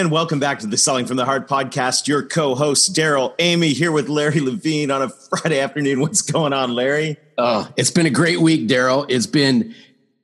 And welcome back to the Selling from the Heart podcast. Your co-host Darrell Amy here with Larry Levine on a Friday afternoon. What's going on, Larry? Oh, it's been a great week, Darrell. It's been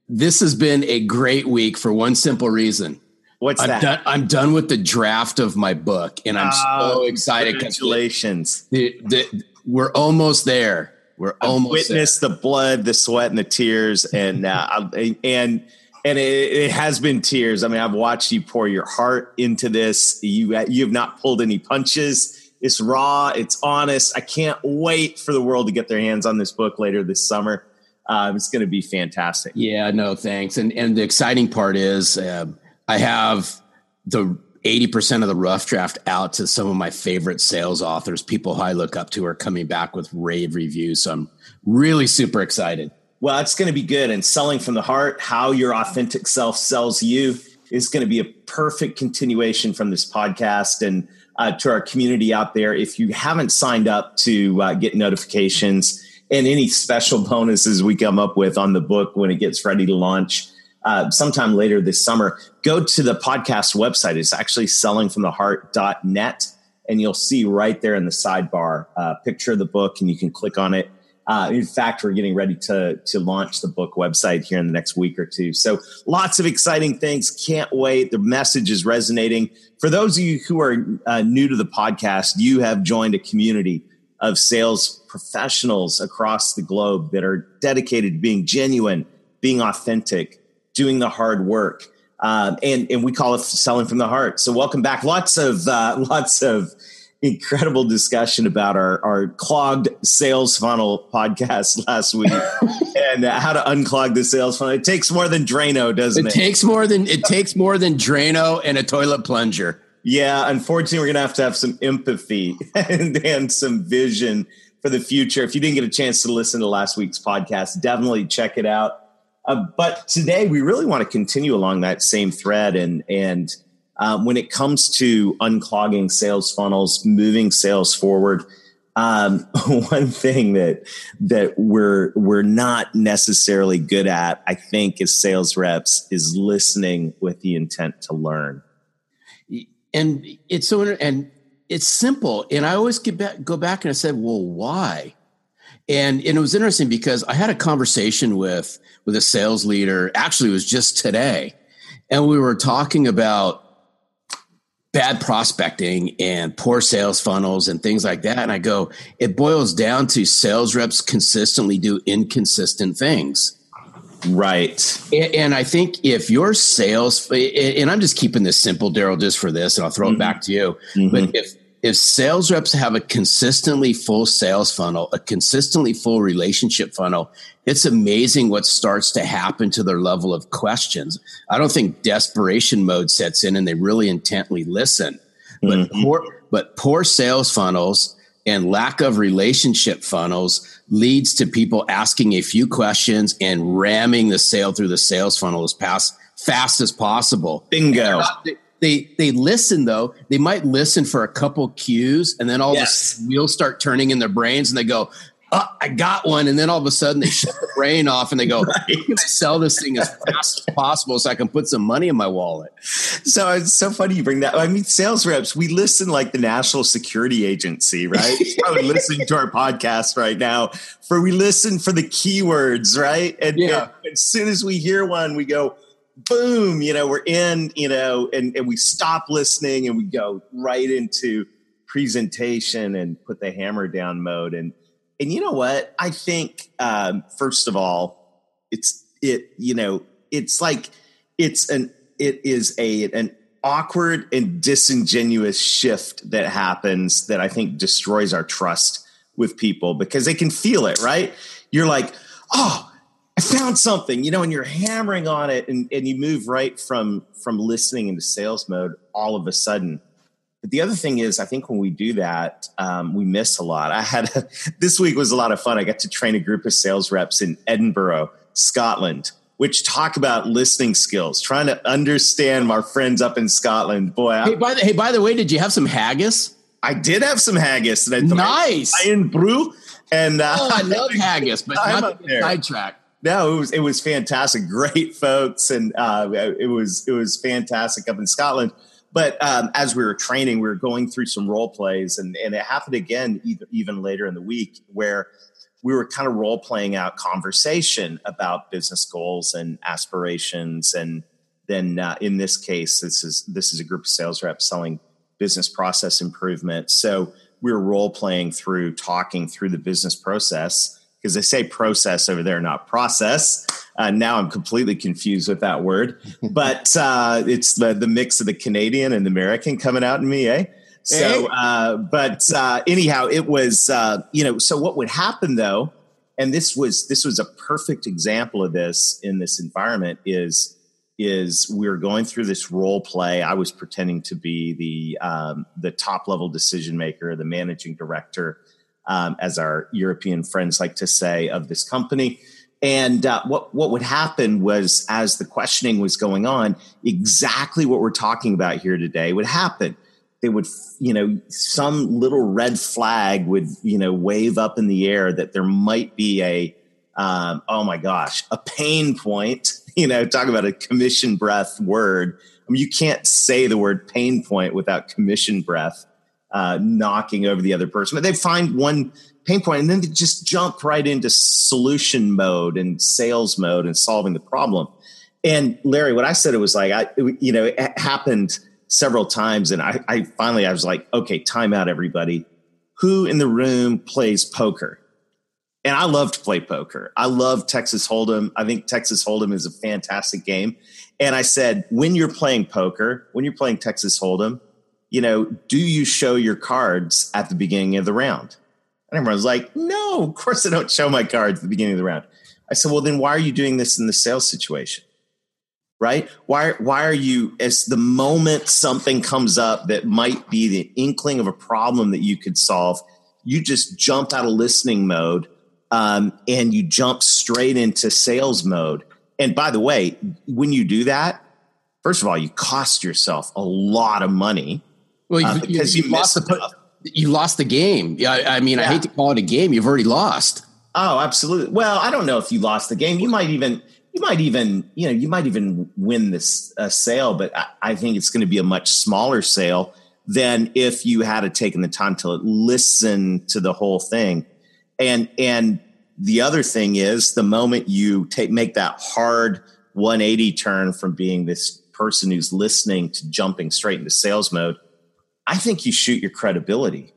this has been a great week for one simple reason. What's I'm that? Done, I'm done with the draft of my book, and I'm Oh, so excited. Congratulations. the- the- we're almost there. We're I've almost witnessed the blood, the sweat, and the tears, and uh, and and it, it has been tears. I mean, I've watched you pour your heart into this. You you have not pulled any punches. It's raw. It's honest. I can't wait for the world to get their hands on this book later this summer. Uh, it's going to be fantastic. Yeah, no, thanks. And and the exciting part is uh, I have the 80% of the rough draft out to some of my favorite sales authors, people I look up to are coming back with rave reviews. So I'm really super excited. Well, it's going to be good. And selling from the heart, how your authentic self sells you, is going to be a perfect continuation from this podcast and uh, to our community out there. If you haven't signed up to uh, get notifications and any special bonuses we come up with on the book when it gets ready to launch uh, sometime later this summer, go to the podcast website. It's actually sellingfromtheheart.net. And you'll see right there in the sidebar a picture of the book, and you can click on it uh, in fact, we're getting ready to to launch the book website here in the next week or two. So lots of exciting things. Can't wait. The message is resonating. For those of you who are uh, new to the podcast, you have joined a community of sales professionals across the globe that are dedicated to being genuine, being authentic, doing the hard work. Um, and and we call it selling from the heart. So welcome back. Lots of uh, lots of incredible discussion about our, our clogged sales funnel podcast last week and how to unclog the sales funnel. It takes more than Drano, doesn't It it? takes more than it takes more than Drano and a toilet plunger. yeah, unfortunately, we're going to have to have some empathy and, and some vision for the future. If you didn't get a chance to listen to last week's podcast, definitely check it out. Uh, but today, we really want to continue along that same thread and and um, when it comes to unclogging sales funnels, moving sales forward, um, one thing that that we're we're not necessarily good at, I think, as sales reps, is listening with the intent to learn. And it's so and it's simple. And I always get back go back and I said, well, why? And and it was interesting because I had a conversation with with a sales leader. Actually, it was just today, and we were talking about bad prospecting and poor sales funnels and things like that. And I go, it boils down to sales reps consistently do inconsistent things. Right. And, and I think if your sales, and I'm just keeping this simple, Darrell, just for this, and I'll throw Mhm. it back to you. Mhm. But if if sales reps have a consistently full sales funnel, a consistently full relationship funnel, it's amazing what starts to happen to their level of questions. I don't think desperation mode sets in and they really intently listen. But Mhm. poor but poor sales funnels and lack of relationship funnels leads to people asking a few questions and ramming the sale through the sales funnel as fast, fast as possible. Bingo. They, they they listen though. They might listen for a couple cues, and then all Yes. the wheels start turning in their brains, and they go, oh, "I got one." And then all of a sudden, they shut the brain off, and they go, Right. Can I sell this thing as fast as possible so I can put some money in my wallet?" So it's so funny you bring that. I mean, sales reps, we listen like the National Security Agency, right? Probably listening to our podcast right now. For we listen for the keywords, right? And, Yeah. and as soon as we hear one, we go, boom, you know, we're in, you know, and, and we stop listening and we go right into presentation and put the hammer down mode. And and you know what? I think um, first of all, it's it, you know, it's like it's an it is a an awkward and disingenuous shift that happens that I think destroys our trust with people because they can feel it, right? You're like, oh, I found something, you know, and you're hammering on it and, and you move right from from listening into sales mode all of a sudden. But the other thing is, I think when we do that, um, we miss a lot. I had a, this week was a lot of fun. I got to train a group of sales reps in Edinburgh, Scotland, which talk about listening skills, trying to understand my friends up in Scotland. Boy, hey, by the, hey, by the way, did you have some haggis? I did have some haggis, and I nice Irn-Bru. And uh, oh, I love haggis, but not sidetrack. No, it was it was fantastic. Great folks, and uh, it was it was fantastic up in Scotland. But um, as we were training, we were going through some role plays, and and it happened again even, even later in the week where we were kind of role playing out conversation about business goals and aspirations, and then uh, in this case, this is this is a group of sales reps selling business process improvement. So we were role playing through talking through the business process because they say process over there, not process. Uh, now I'm completely confused with that word, but uh, it's the, the mix of the Canadian and the American coming out in me, eh? So, uh, but uh, anyhow, it was uh, you know. So what would happen though, and this was this was a perfect example of this in this environment is is we were going through this role play. I was pretending to be the um, the top level decision maker, the managing director, um, as our European friends like to say, of this company. And uh, what what would happen was, as the questioning was going on, exactly what we're talking about here today would happen. They would, you know, some little red flag would, you know, wave up in the air that there might be a, um, oh my gosh, a pain point you know, talk about a commission breath word. I mean, you can't say the word pain point without commission breath uh, knocking over the other person. But they find one pain point and then they just jump right into solution mode and sales mode and solving the problem. And Larry, what I said, it was like, I, you know, it happened several times. And I, I finally, I was like, okay, time out, everybody. Who in the room plays poker? and I love to play poker. I love Texas Hold'em. I think Texas Hold'em is a fantastic game. And I said, when you're playing poker, when you're playing Texas Hold'em, you know, do you show your cards at the beginning of the round? And everyone's like, no, of course I don't show my cards at the beginning of the round. I said, well, then why are you doing this in the sales situation? Right? Why, why are you, as the moment something comes up that might be the inkling of a problem that you could solve, you just jump out of listening mode um, and you jump straight into sales mode. And by the way, when you do that, first of all, you cost yourself a lot of money. Well, uh, because you, you, you lost the you lost the game. Yeah, I mean, yeah. I hate to call it a game. You've already lost. Oh, absolutely. Well, I don't know if you lost the game. You might even you might even you know you might even win this uh, sale, but I, I think it's going to be a much smaller sale than if you had taken the time to listen to the whole thing and and the other thing is the moment you take make that hard 180 turn from being this person who's listening to jumping straight into sales mode, I think you shoot your credibility.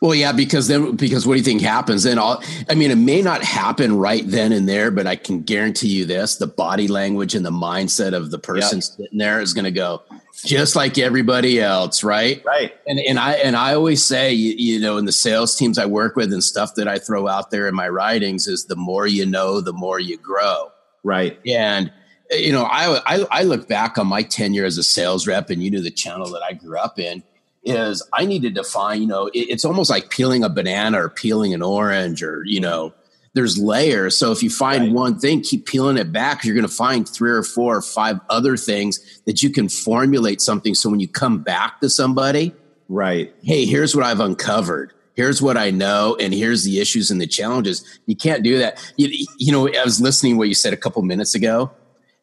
Well, yeah, because then because what do you think happens? Then all I mean, it may not happen right then and there, but I can guarantee you this: the body language and the mindset of the person yep. sitting there is going to go just like everybody else, right? Right. And and I and I always say, you, you know, in the sales teams I work with and stuff that I throw out there in my writings is the more you know, the more you grow. Right. And you know, I, I I look back on my tenure as a sales rep, and you knew the channel that I grew up in is I need to define, you know, it, it's almost like peeling a banana or peeling an orange or, you know, there's layers. So if you find right. one thing, keep peeling it back. You're going to find three or four or five other things that you can formulate something. So when you come back to somebody, right? Hey, here's what I've uncovered. Here's what I know, and here's the issues and the challenges. You can't do that. You, you know, I was listening to what you said a couple minutes ago,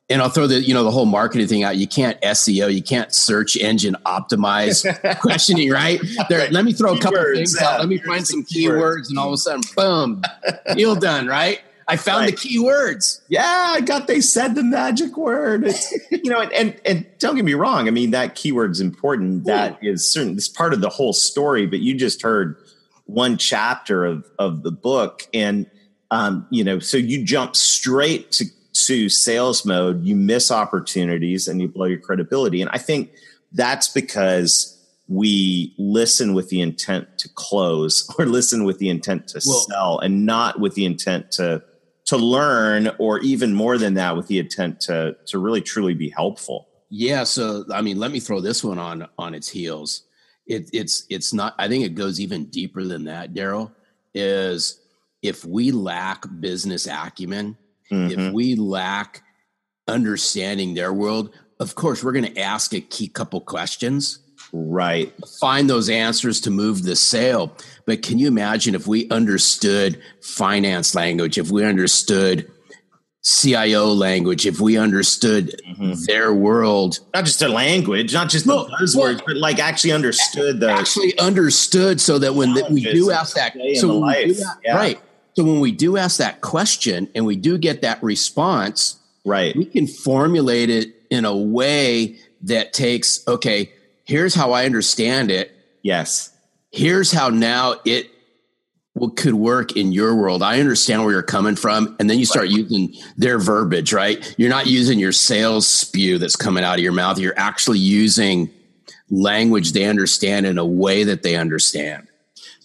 and I'll throw the you know the whole marketing thing out. You can't SEO, you can't search engine optimize questioning, right? There, let me throw a couple things yeah. out. Let me find some keywords, keywords, and all of a sudden, boom, deal done, right? I found right. the keywords. Yeah, I got. They said the magic word. It's, you know, and, and, and don't get me wrong. I mean, that keyword's important. That Ooh. is certain. It's part of the whole story. But you just heard one chapter of of the book, and um, you know, so you jump straight to to sales mode, you miss opportunities and you blow your credibility. And I think that's because we listen with the intent to close or listen with the intent to well, sell and not with the intent to to learn or even more than that with the intent to to really truly be helpful. Yeah, so I mean, let me throw this one on on its heels. it, it's it's not. I think it goes even deeper than that. Darrell is if we lack business acumen, mm-hmm. if we lack understanding their world, of course we're going to ask a key couple questions right find those answers to move the sale but can you imagine if we understood finance language if we understood CIO language, if we understood mm-hmm. their world, not just a language, not just the buzzwords, well, but like actually understood the actually understood, so that when the, we do ask that, so yeah. right, so when we do ask that question and we do get that response, right, we can formulate it in a way that takes okay. Here's how I understand it. Yes. Here's how now it could work in your world. I understand where you're coming from. And then you start using their verbiage, right? You're not using your sales spew that's coming out of your mouth. You're actually using language they understand in a way that they understand.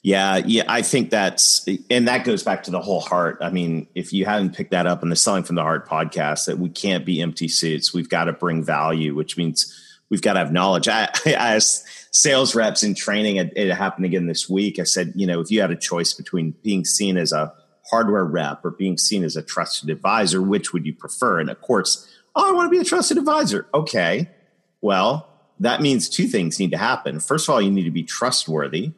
Yeah, yeah, I think that's and that goes back to the whole heart. I mean, if you haven't picked that up in the Selling from the Heart podcast, that we can't be empty suits. We've got to bring value, which means we've got to have knowledge. I, I asked sales reps in training, it, it happened again this week. I said, you know, if you had a choice between being seen as a hardware rep or being seen as a trusted advisor, which would you prefer? And of course, oh, I want to be a trusted advisor. Okay. Well, that means two things need to happen. First of all, you need to be trustworthy.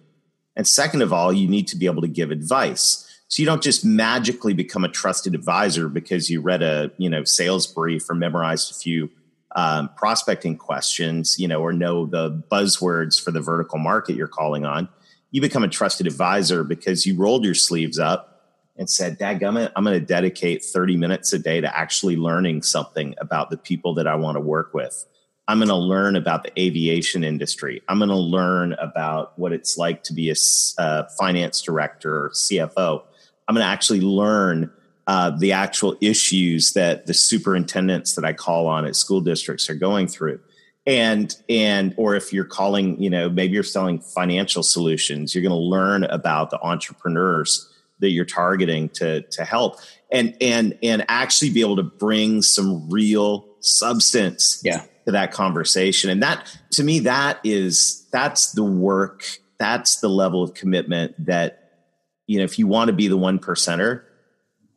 And second of all, you need to be able to give advice. So you don't just magically become a trusted advisor because you read a, you know, sales brief or memorized a few um, prospecting questions, you know, or know the buzzwords for the vertical market you're calling on, you become a trusted advisor because you rolled your sleeves up and said, Dadgummit, I'm going to dedicate 30 minutes a day to actually learning something about the people that I want to work with. I'm going to learn about the aviation industry. I'm going to learn about what it's like to be a uh, finance director or CFO. I'm going to actually learn uh, the actual issues that the superintendents that I call on at school districts are going through. And, and, or if you're calling, you know, maybe you're selling financial solutions, you're going to learn about the entrepreneurs that you're targeting to, to help and, and, and actually be able to bring some real substance yeah. to that conversation. And that, to me, that is, that's the work. That's the level of commitment that, you know, if you want to be the one percenter,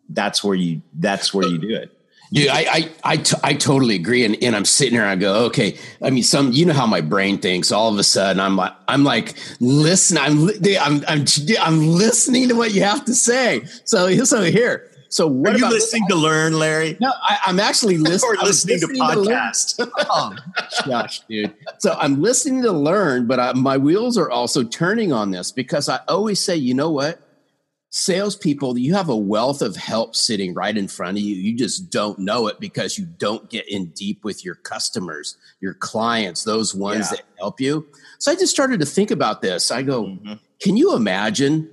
that's where you that's where you do it. Dude, I I I, t- I totally agree, and, and I'm sitting here. and I go, okay. I mean, some you know how my brain thinks. All of a sudden, I'm like, I'm like, listen, I'm I'm I'm I'm listening to what you have to say. So so here, so what are you listening this? to learn, Larry? No, I, am actually listening. or listening, listening, to podcast. To oh, gosh, dude. So I'm listening to learn, but I, my wheels are also turning on this because I always say, you know what? salespeople, you have a wealth of help sitting right in front of you. You just don't know it because you don't get in deep with your customers, your clients, those ones yeah. that help you. So I just started to think about this. I go, mm-hmm. can you imagine?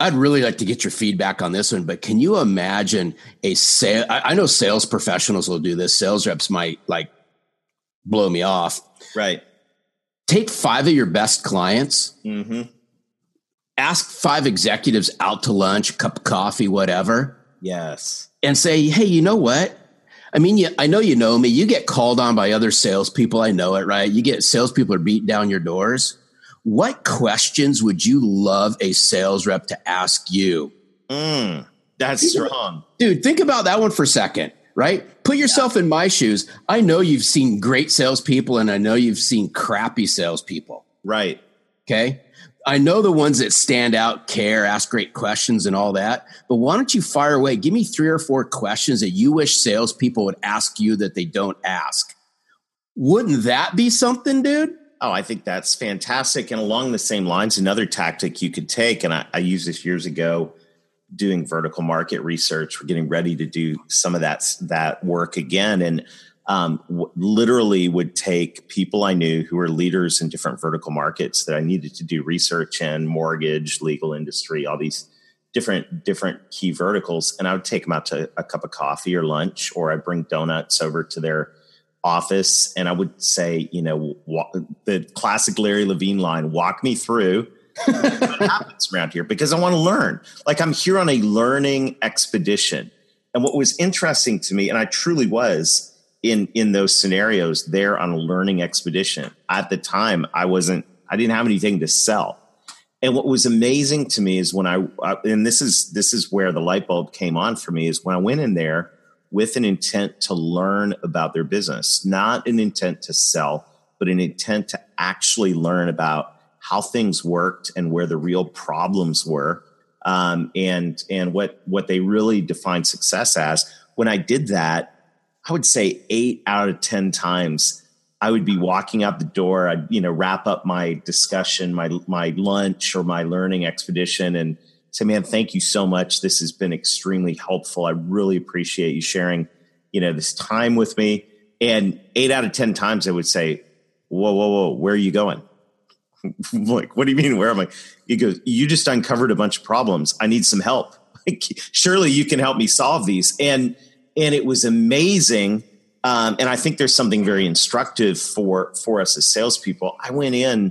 I'd really like to get your feedback on this one, but can you imagine a sale? I, I know sales professionals will do this. Sales reps might like blow me off. Right. Take five of your best clients. Mm-hmm ask five executives out to lunch, cup of coffee, whatever. Yes. And say, hey, you know what? I mean, you, I know you know me. You get called on by other salespeople. I know it, right? You get salespeople are beat down your doors. What questions would you love a sales rep to ask you? Mm, that's strong. Dude, think about that one for a second, right? Put yourself yeah. in my shoes. I know you've seen great salespeople and I know you've seen crappy salespeople. Right. Okay. I know the ones that stand out, care, ask great questions, and all that. But why don't you fire away? Give me three or four questions that you wish salespeople would ask you that they don't ask. Wouldn't that be something, dude? Oh, I think that's fantastic. And along the same lines, another tactic you could take, and I, I used this years ago doing vertical market research. We're getting ready to do some of that that work again, and um, w- literally would take people I knew who were leaders in different vertical markets that I needed to do research in mortgage, legal industry, all these different different key verticals, and I would take them out to a cup of coffee or lunch, or I bring donuts over to their office, and I would say, you know, walk, the classic Larry Levine line: "Walk me through." what happens around here because I want to learn. Like I'm here on a learning expedition. And what was interesting to me, and I truly was, in in those scenarios there on a learning expedition at the time i wasn't I didn't have anything to sell. And what was amazing to me is when I, and this is this is where the light bulb came on for me is when I went in there with an intent to learn about their business, not an intent to sell, but an intent to actually learn about how things worked and where the real problems were, um, and and what what they really define success as. When I did that, I would say eight out of ten times I would be walking out the door. I'd you know wrap up my discussion, my my lunch or my learning expedition, and say, "Man, thank you so much. This has been extremely helpful. I really appreciate you sharing you know this time with me." And eight out of ten times, I would say, "Whoa, whoa, whoa! Where are you going?" like, what do you mean? Where am I? He goes, "You just uncovered a bunch of problems. I need some help. Surely you can help me solve these." And and it was amazing um, and I think there's something very instructive for for us as salespeople. I went in,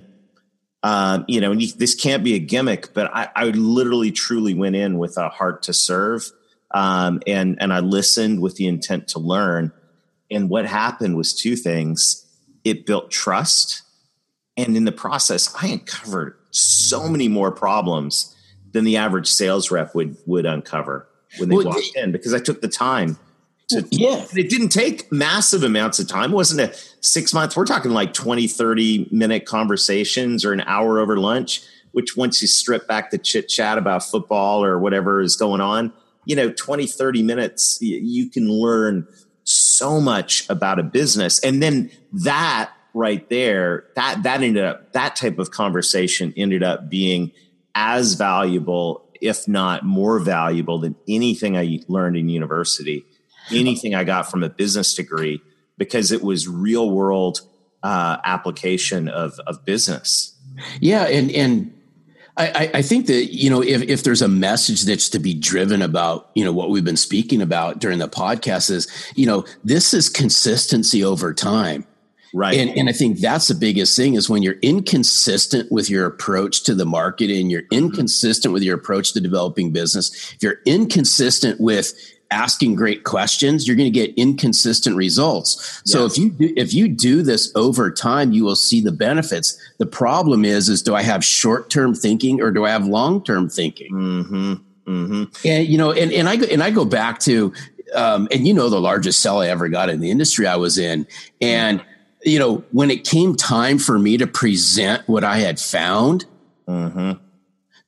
um, you know, and this can't be a gimmick, but I, I literally, truly went in with a heart to serve, um, and and I listened with the intent to learn. And what happened was two things: it built trust, and in the process, I uncovered so many more problems than the average sales rep would would uncover when they well, walked in because I took the time to, yeah. it didn't take massive amounts of time. It wasn't a six months. We're talking like 20, 30 minute conversations or an hour over lunch, which once you strip back the chit chat about football or whatever is going on, you know, 20, 30 minutes, you can learn so much about a business. And then that right there, that, that ended up, that type of conversation ended up being as valuable, if not more valuable than anything I learned in university anything I got from a business degree because it was real world uh, application of of business. Yeah, and and I, I think that you know if if there's a message that's to be driven about you know what we've been speaking about during the podcast is you know this is consistency over time. Right. And, and I think that's the biggest thing is when you're inconsistent with your approach to the market and you're mm-hmm. inconsistent with your approach to developing business, if you're inconsistent with asking great questions, you're going to get inconsistent results. So if you do, if you do this over time, you will see the benefits. The problem is, is do I have short term thinking or do I have long term thinking? Mm-hmm. Mm-hmm. And you know, and, and I go and I go back to, um, and you know, the largest sell I ever got in the industry I was in, and you know, when it came time for me to present what I had found. Mm-hmm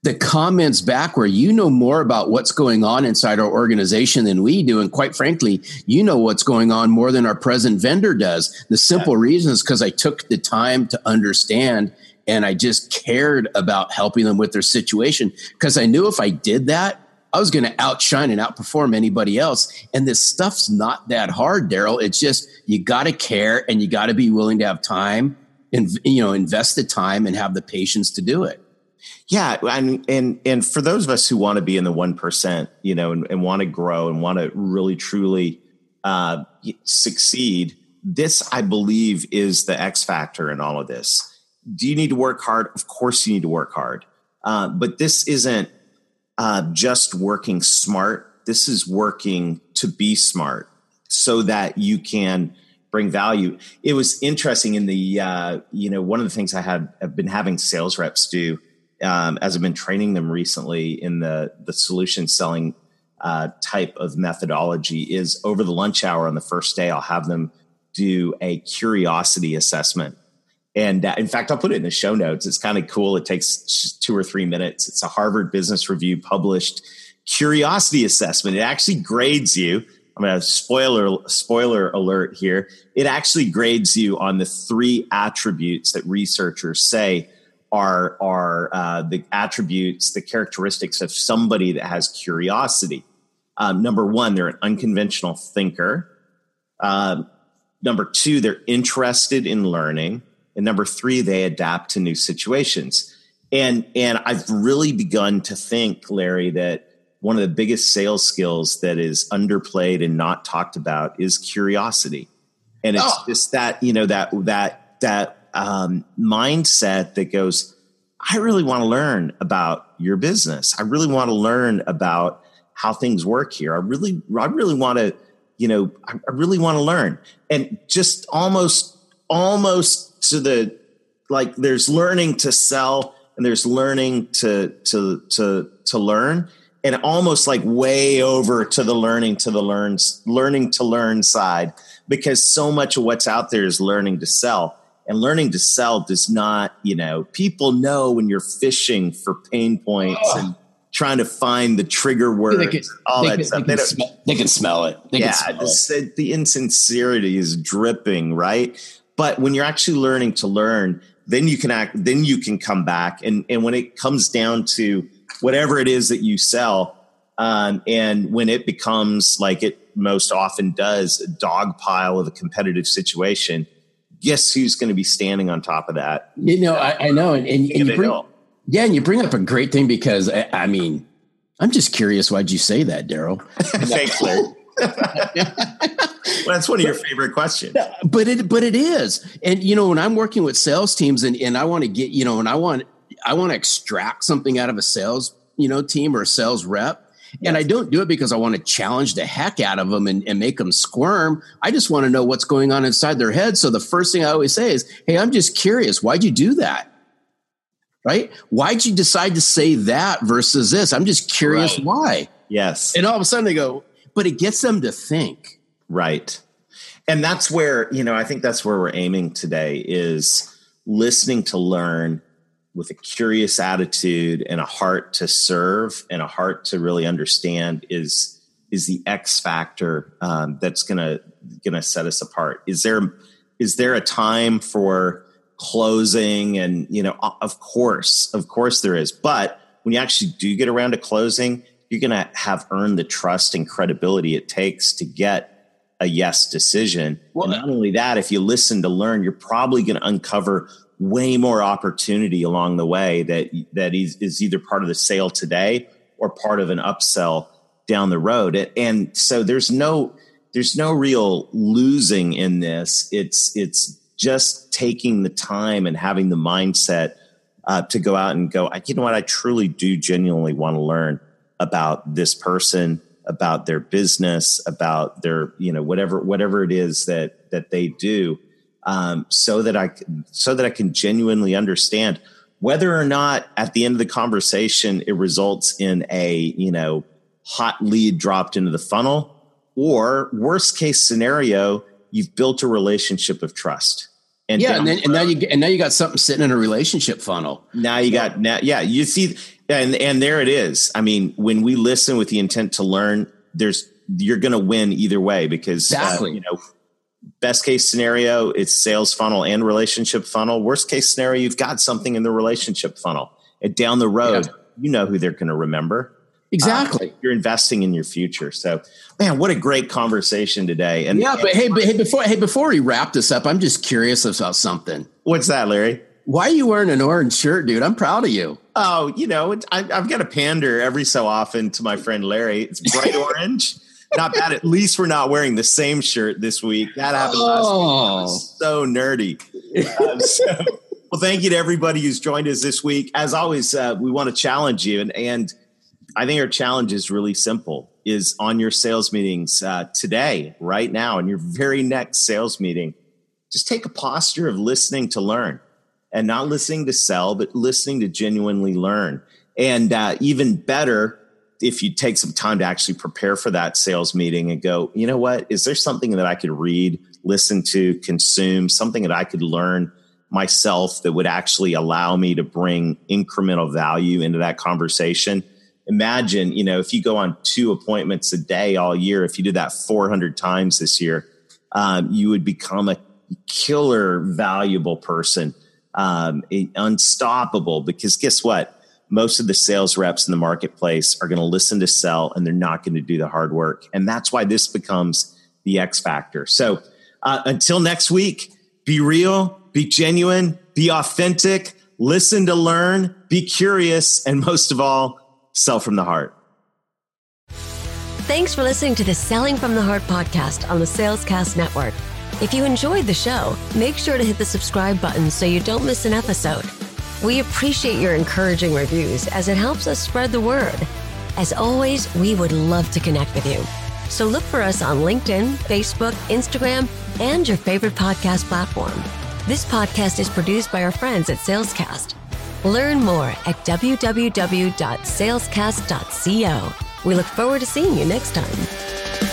the comments back where you know more about what's going on inside our organization than we do. And quite frankly, you know what's going on more than our present vendor does. The simple yeah. reason is because I took the time to understand and I just cared about helping them with their situation. Because I knew if I did that, I was going to outshine and outperform anybody else. And this stuff's not that hard, Darrell. It's just you got to care and you got to be willing to have time and you know invest the time and have the patience to do it. Yeah, and and and for those of us who want to be in the one percent, you know, and, and want to grow and want to really truly uh, succeed, this I believe is the X factor in all of this. Do you need to work hard? Of course, you need to work hard, uh, but this isn't uh, just working smart. This is working to be smart so that you can bring value. It was interesting in the uh, you know one of the things I had have been having sales reps do um, as I've been training them recently in the the solution selling uh, type of methodology is over the lunch hour on the first day, I'll have them do a curiosity assessment. And uh, in fact, I'll put it in the show notes. It's kind of cool. It takes two or three minutes. It's a Harvard Business Review published curiosity assessment. It actually grades you. I'm going to spoiler spoiler alert here. It actually grades you on the three attributes that researchers say are are uh, the attributes, the characteristics of somebody that has curiosity. Um, number one, they're an unconventional thinker. Uh, number two, they're interested in learning, and number three, they adapt to new situations. And and I've really begun to think, Larry, that one of the biggest sales skills that is underplayed and not talked about is curiosity. And it's oh. just that you know that that that um, mindset that goes, I really want to learn about your business. I really want to learn about how things work here. I really, I really want to, you know, I, I really want to learn. And just almost, almost to the like there's learning to sell and there's learning to to to to learn and almost like way over to the learning to the learns learning to learn side because so much of what's out there is learning to sell and learning to sell does not you know people know when you're fishing for pain points oh. and trying to find the trigger words they can, all they that can, stuff. they can, they, they can, smell it. They yeah smell the, the insincerity is dripping right? But when you're actually learning to learn then you can act then you can come back. And and when it comes down to whatever it is that you sell um, and when it becomes like it most often does a dog pile of a competitive situation guess who's going to be standing on top of that you know i, I know and, and, and you bring, yeah and you bring up a great thing because I, I mean i'm just curious why'd you say that darrell thanks larry well, that's one of your favorite questions. But it but it is. And you know, when I'm working with sales teams and, and I want to get, you know, and I want I want to extract something out of a sales, you know, team or a sales rep. And I don't do it because I want to challenge the heck out of them and, and make them squirm. I just want to know what's going on inside their head. So the first thing I always say is, Hey, I'm just curious. Why'd you do that? Right? Why'd you decide to say that versus this? I'm just curious right. why. Yes. And all of a sudden they go, but it gets them to think. Right. And that's where, you know, I think that's where we're aiming today is listening to learn with a curious attitude and a heart to serve and a heart to really understand is is the X factor um, that's gonna gonna set us apart. Is there is there a time for closing? And you know, of course, of course there is. But when you actually do get around to closing, you're going to have earned the trust and credibility it takes to get a yes decision. Well, and not only that, if you listen to learn, you're probably going to uncover way more opportunity along the way that that is, is either part of the sale today or part of an upsell down the road. And so there's no there's no real losing in this. It's it's just taking the time and having the mindset uh, to go out and go. You know what? I truly do genuinely want to learn about this person about their business about their you know whatever whatever it is that that they do um, so that i so that i can genuinely understand whether or not at the end of the conversation it results in a you know hot lead dropped into the funnel or worst case scenario you've built a relationship of trust and yeah and, then, and now you and now you got something sitting in a relationship funnel now you got now yeah you see and and there it is. I mean, when we listen with the intent to learn, there's you're going to win either way because uh, exactly. Uh, you know, best case scenario, it's sales funnel and relationship funnel. Worst case scenario, you've got something in the relationship funnel. And down the road, yeah. you know who they're going to remember. Exactly. Uh, you're investing in your future. So, man, what a great conversation today. And yeah, but hey, but hey, before hey, before we wrap this up, I'm just curious about something. What's that, Larry? Why are you wearing an orange shirt, dude? I'm proud of you. Oh, you know, I, have got a pander every so often to my friend Larry. It's bright orange. Not bad. At least we're not wearing the same shirt this week. That happened oh. last week. So nerdy. Um, so, well, thank you to everybody who's joined us this week. As always, uh, we want to challenge you, and, and I think our challenge is really simple: is on your sales meetings uh, today, right now, in your very next sales meeting, just take a posture of listening to learn and not listening to sell, but listening to genuinely learn. And uh, even better, if you take some time to actually prepare for that sales meeting and go, you know what, is there something that I could read, listen to, consume, something that I could learn myself that would actually allow me to bring incremental value into that conversation? Imagine, you know, if you go on two appointments a day all year, if you did that 400 times this year, um, you would become a killer valuable person um, unstoppable because guess what? Most of the sales reps in the marketplace are going to listen to sell and they're not going to do the hard work. And that's why this becomes the X factor. So uh, until next week, be real, be genuine, be authentic, listen to learn, be curious, and most of all, sell from the heart. Thanks for listening to the Selling from the Heart podcast on the Salescast Network. If you enjoyed the show, make sure to hit the subscribe button so you don't miss an episode. We appreciate your encouraging reviews as it helps us spread the word. As always, we would love to connect with you. So look for us on LinkedIn, Facebook, Instagram, and your favorite podcast platform. This podcast is produced by our friends at Salescast. Learn more at www.salescast.co. We look forward to seeing you next time.